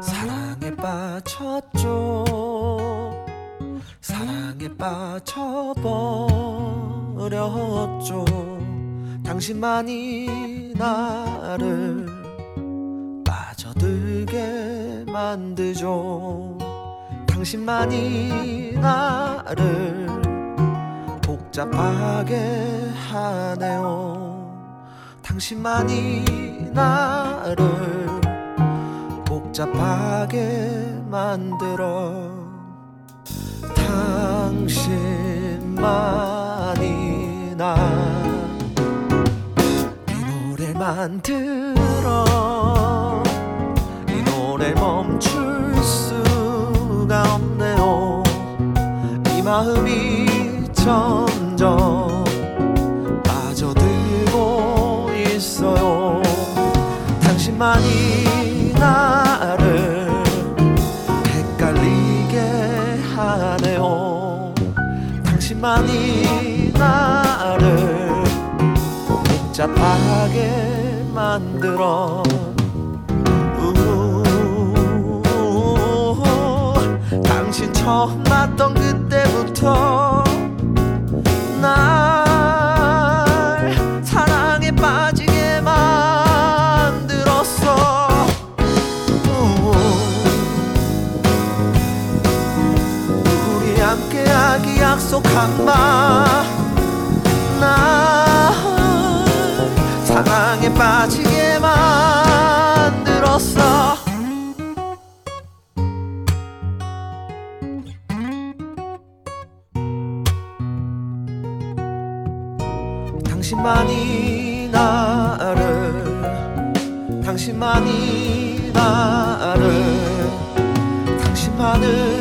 사랑에 빠졌죠. 사랑에 빠져버렸죠. 당신만이 나를 만들죠. 당신만이 나를 복잡하게 하네요. 당신만이 나를 복잡하게 만들어. 당신만이 나이 노래만 들어 이 노래 멈출 수가 없네요. 이 마음이 점점 빠져들고 있어요. 당신만이 나를 헷갈리게 하네요. 당신만이 나를 복잡하게 만들어 처음 봤던 그때부터 날 사랑에 빠지게 만들었어. 우리 함께 하기 약속한 밤날 사랑에 빠지게 만들었어 당신만이 나를 당신만이 나를 당신만을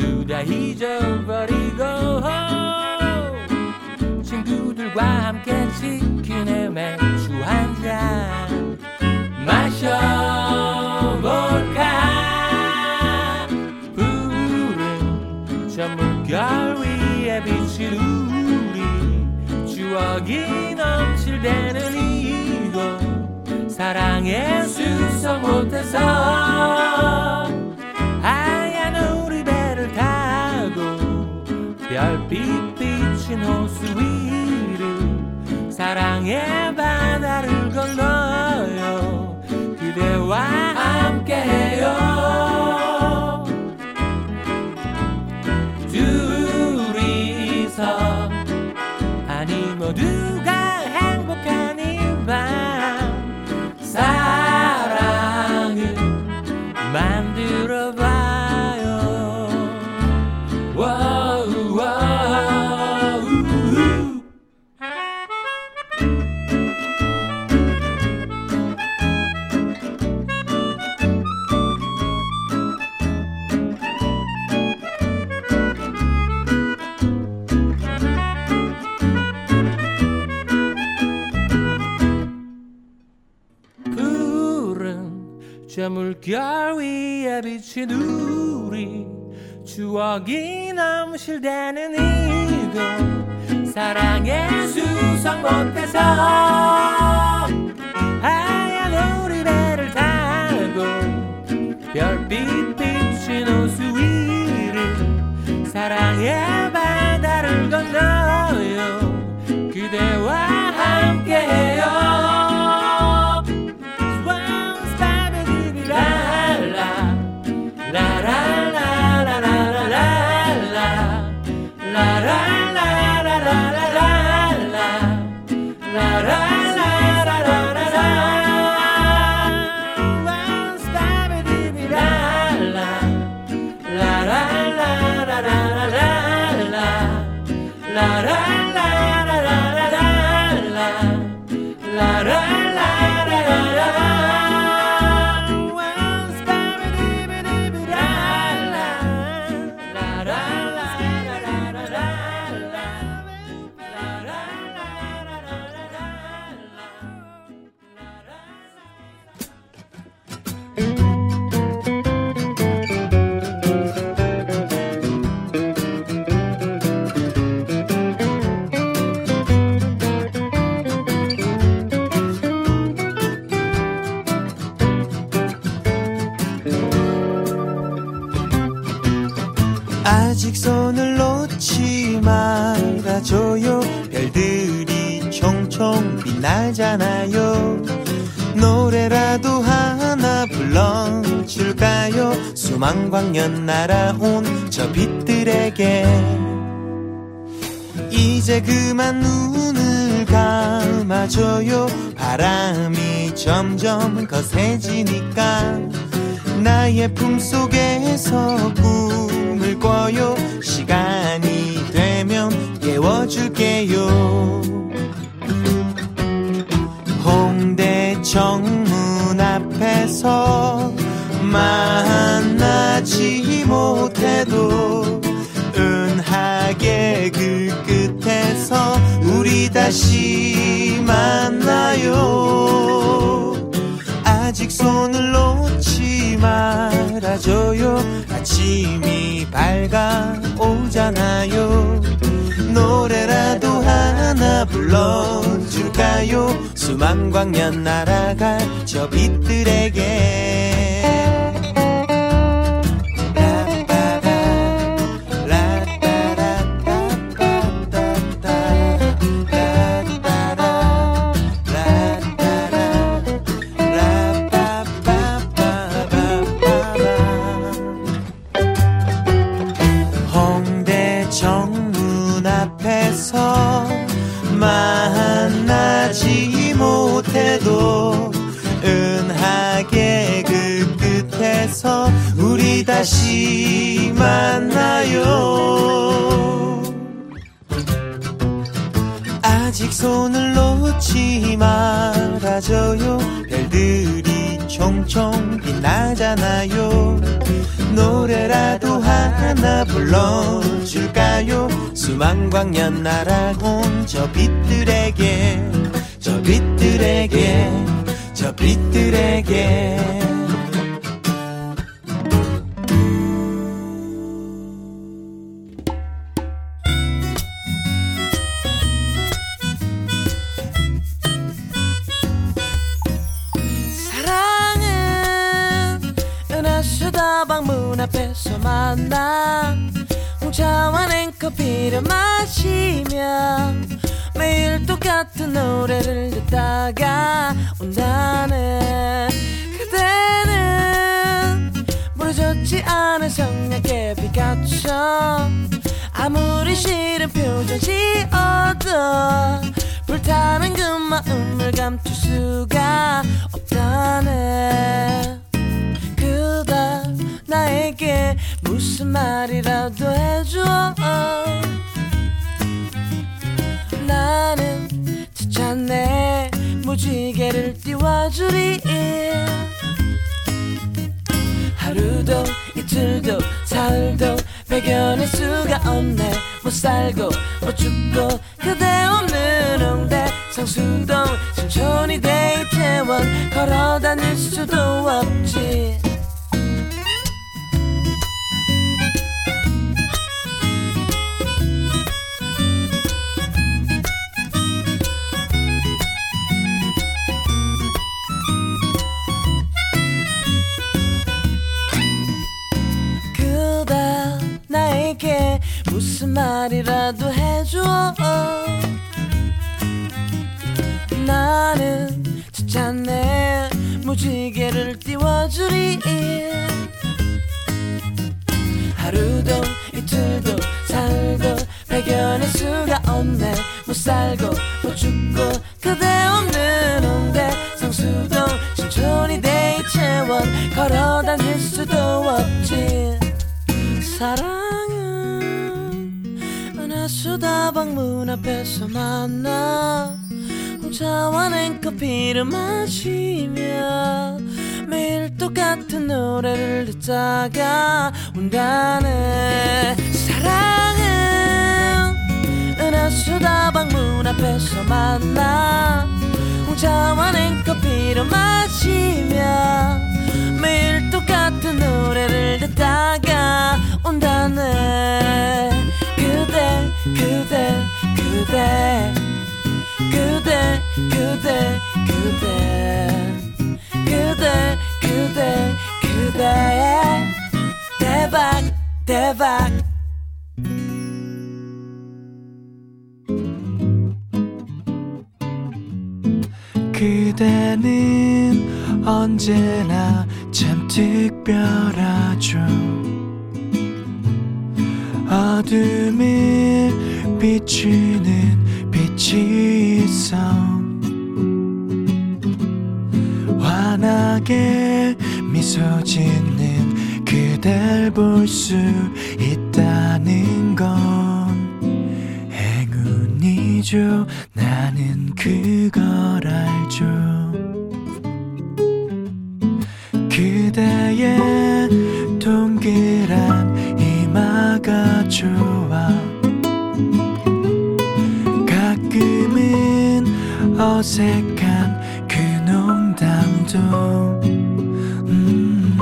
모두 다 잊어버리고 친구들과 함께 치킨에 맥주 한잔 마셔볼까? 푸른 저 물결 위에 비친 우리 추억이 넘칠 때는 이곳 사랑에 수서 못해서 비친 호수 위를 사랑의 바다를 건너요. 그대와 함께해요 물결 위에 비친 우리 추억이 넘실대는 이곳. 사랑의 수성 못해서 하얀 오리배를 타고 별빛 비친 호수 위를 사랑의 바다를 건너 아직 손을 놓지 말아줘요. 별들이 총총 빛나잖아요. 노래라도 하나 불러줄까요? 수만 광년 날아온 저 빛들에게. 이제 그만 눈을 감아줘요. 바람이 점점 거세지니까. 나의 품속에서 꿈 을 꿔요. 시간이 되면 깨워줄게요. 홍대 정문 앞에서 만나지 못해도 은하계 그 끝에서 우리 다시 만나요. 아직 손을 놓지 말아줘요. 아침이 밝아오잖아요. 노래라도 하나 불러줄까요? 수만 광년 날아갈 저 빛들에게 다시 만나요. 아직 손을 놓지 말아줘요. 별들이 총총 빛나잖아요. 노래라도 하나 불러줄까요? 수만 광년 날아온 저 빛들에게 저 빛들에게 저 빛들에게 만나. 홍차와 냉커피를 마시며 매일 똑같은 노래를 듣다가 온다네. 그대는 부러졌지 않은 성냥개 빛같죠 아무리 싫은 표정 지어도 불타는 그 마음을 감출 수가 없다네. 그다 나에게 무슨 말이라도 해줘. 나는 지쳤네. 무지개를 띄워주리. 하루도 이틀도 사흘도 배견할 수가 없네. 못 살고 못 죽고 그대 없는 홍대. 성수동 신촌이 데이트원. 걸어 다닐 수도 없지 무슨 말이라도 해줘. 나는 진짜내 무지개를 띄워주리 만나 혼자와 냉커피를 마시며 매일 똑같은 노래를 듣다가 온다네. 사랑은 은하수다방 문 앞에서 만나 혼자와 냉커피를 마시며 매일 똑같은 노래를 듣다가 온다네. 그대 그대 그대 그대 그대 그대 그대 그대 그대 대박 대박. 그대는 언제나 참 특별하죠. 어둠을 비추는 빛이 있어 환하게 미소 짓는 그댈 볼 수 있다는 건 행운이죠. 나는 그걸 알죠. 그대의 동그란 이마가 좋 어색한 그 농담도 음,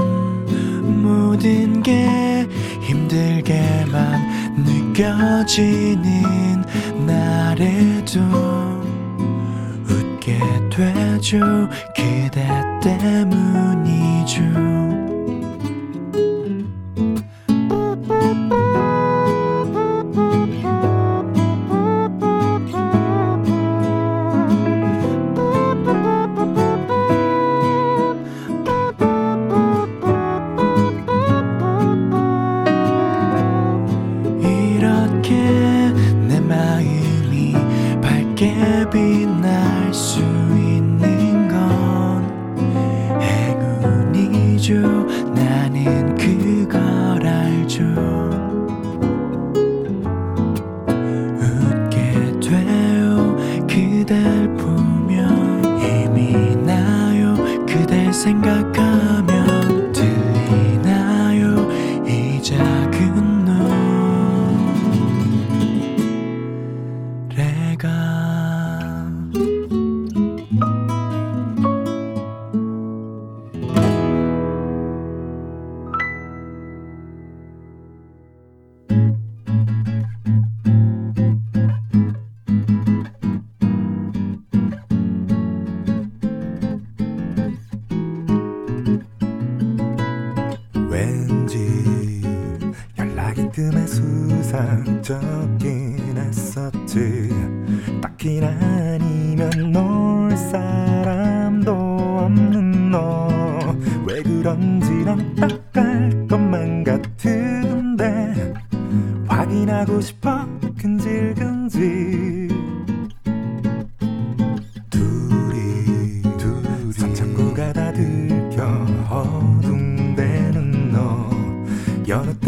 모든 게 힘들게만 느껴지는 날에도 웃게 되죠 그대 때문이죠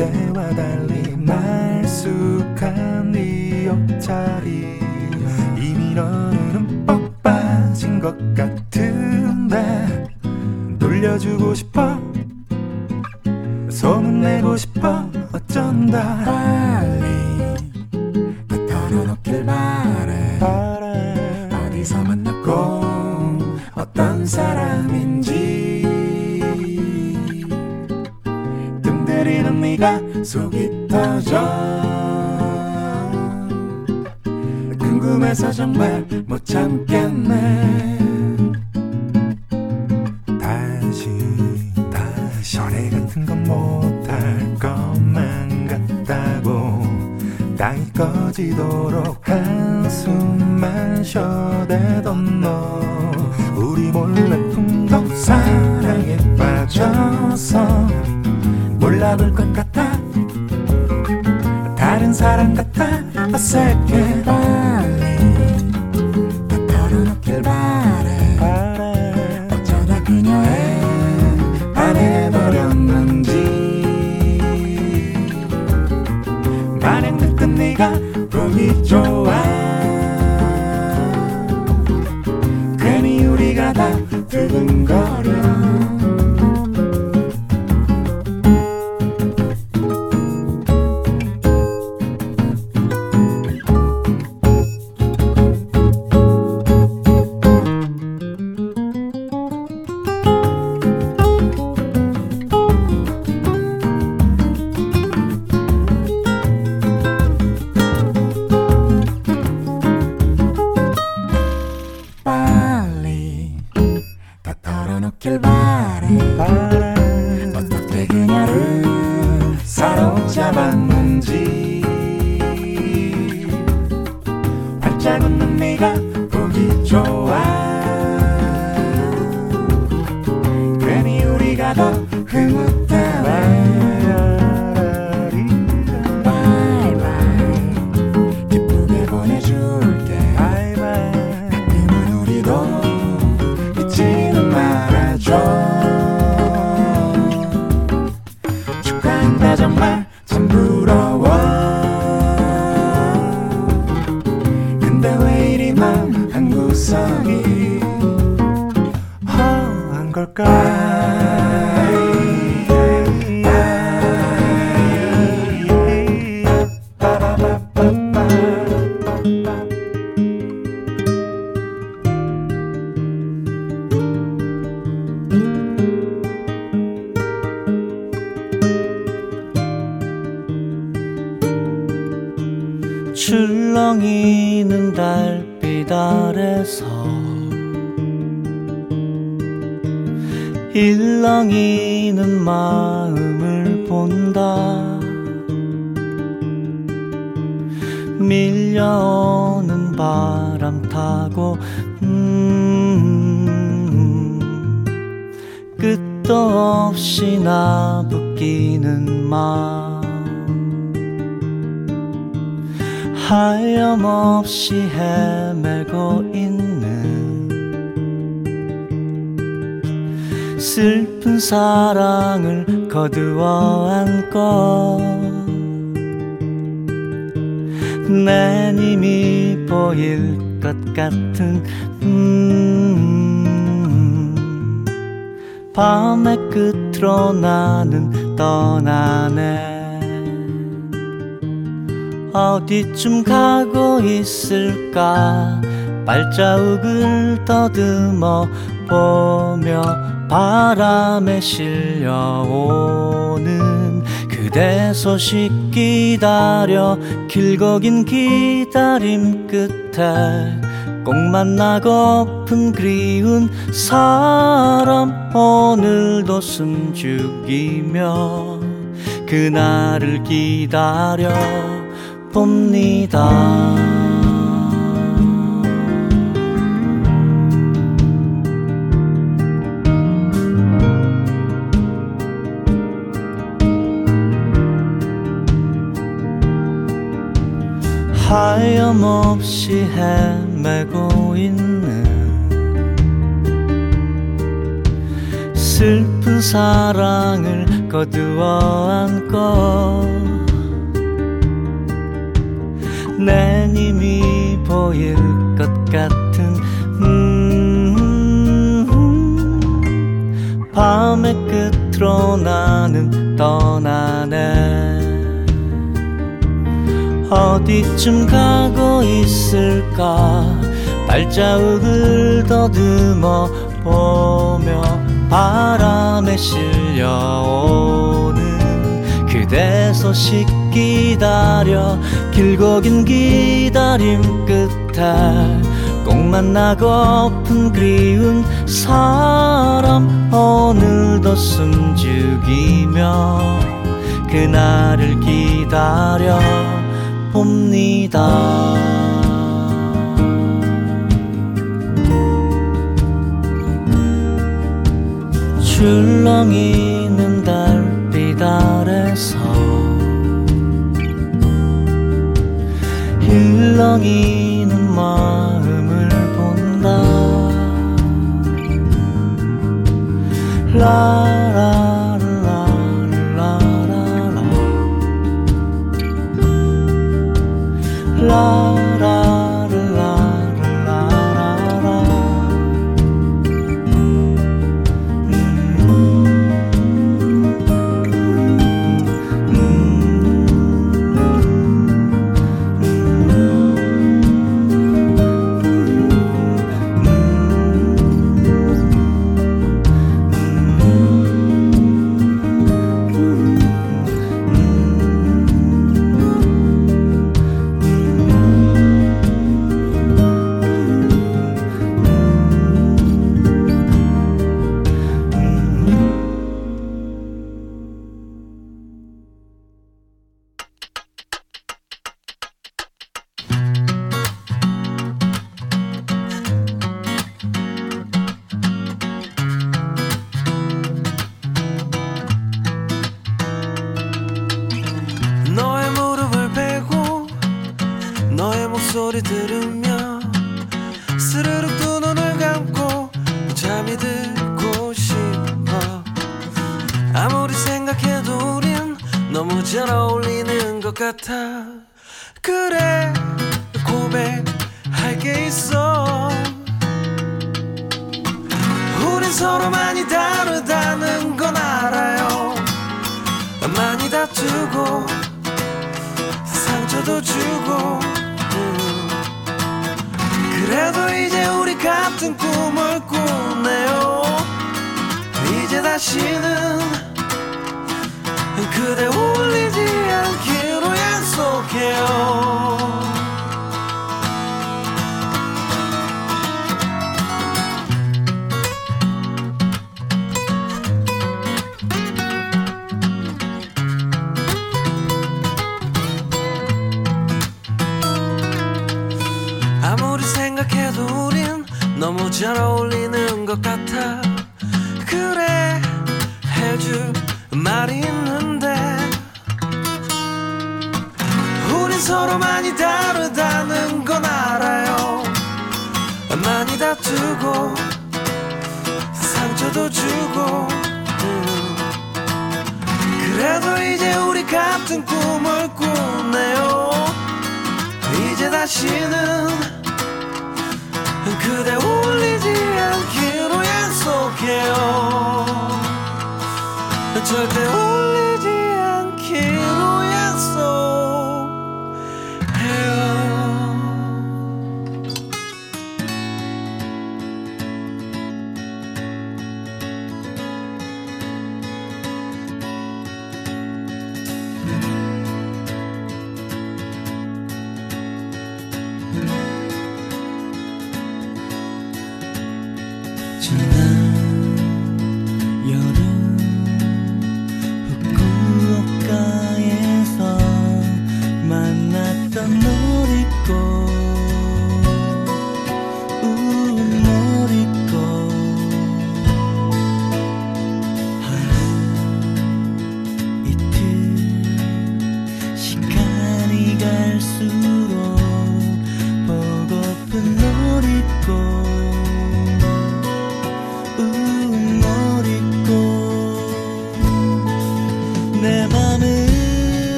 여느 때와 달리 말쑥한 네 옆자리. 이미 너는 흠뻑 빠진 것 같은 빠져서 몰라볼 것 같아. 다른 사람 같아. 어색해. 빨리 다 털어놓길 바래. 어쩌다 그녀의 반해버렸는지. 만약 늦은 네가 보기 좋아. 괜히 우리가 다 두근거 사로잡았는지. 활짝 웃는 네가 보기 좋아. 괜히 우리가 더 흐뭇 출렁이는 달빛 아래서 일렁이는 마음을 본다. 밀려오는 바람 타고 음 끝도 없이 나부끼는 마음 하염없이 헤매고 있는 슬픈 사랑을 거두어 안고 내 님이 보일 것 같은 음 밤의 끝으로 나는 떠나네 어디쯤 가고 있을까? 발자국을 더듬어 보며 바람에 실려오는 그대 소식 기다려 길고 긴 기다림 끝에 꼭 만나고픈 그리운 사람 오늘도 숨죽이며 그날을 기다려 봅니다. 하염없이 헤매고 있는 슬픈 사랑을 거두어 안고 난 이미 보일 것 같은 음, 밤의 끝으로 나는 떠나네. 어디쯤 가고 있을까? 발자국을 더듬어 보며 바람에 실려오는 그대 소식 기다려 길고 긴 기다림 끝에 꼭 만나고픈 그리운 사람 오늘도 숨죽이며 그날을 기다려 봅니다. 출렁이는 달빛 아 울렁이는 마음을 본다.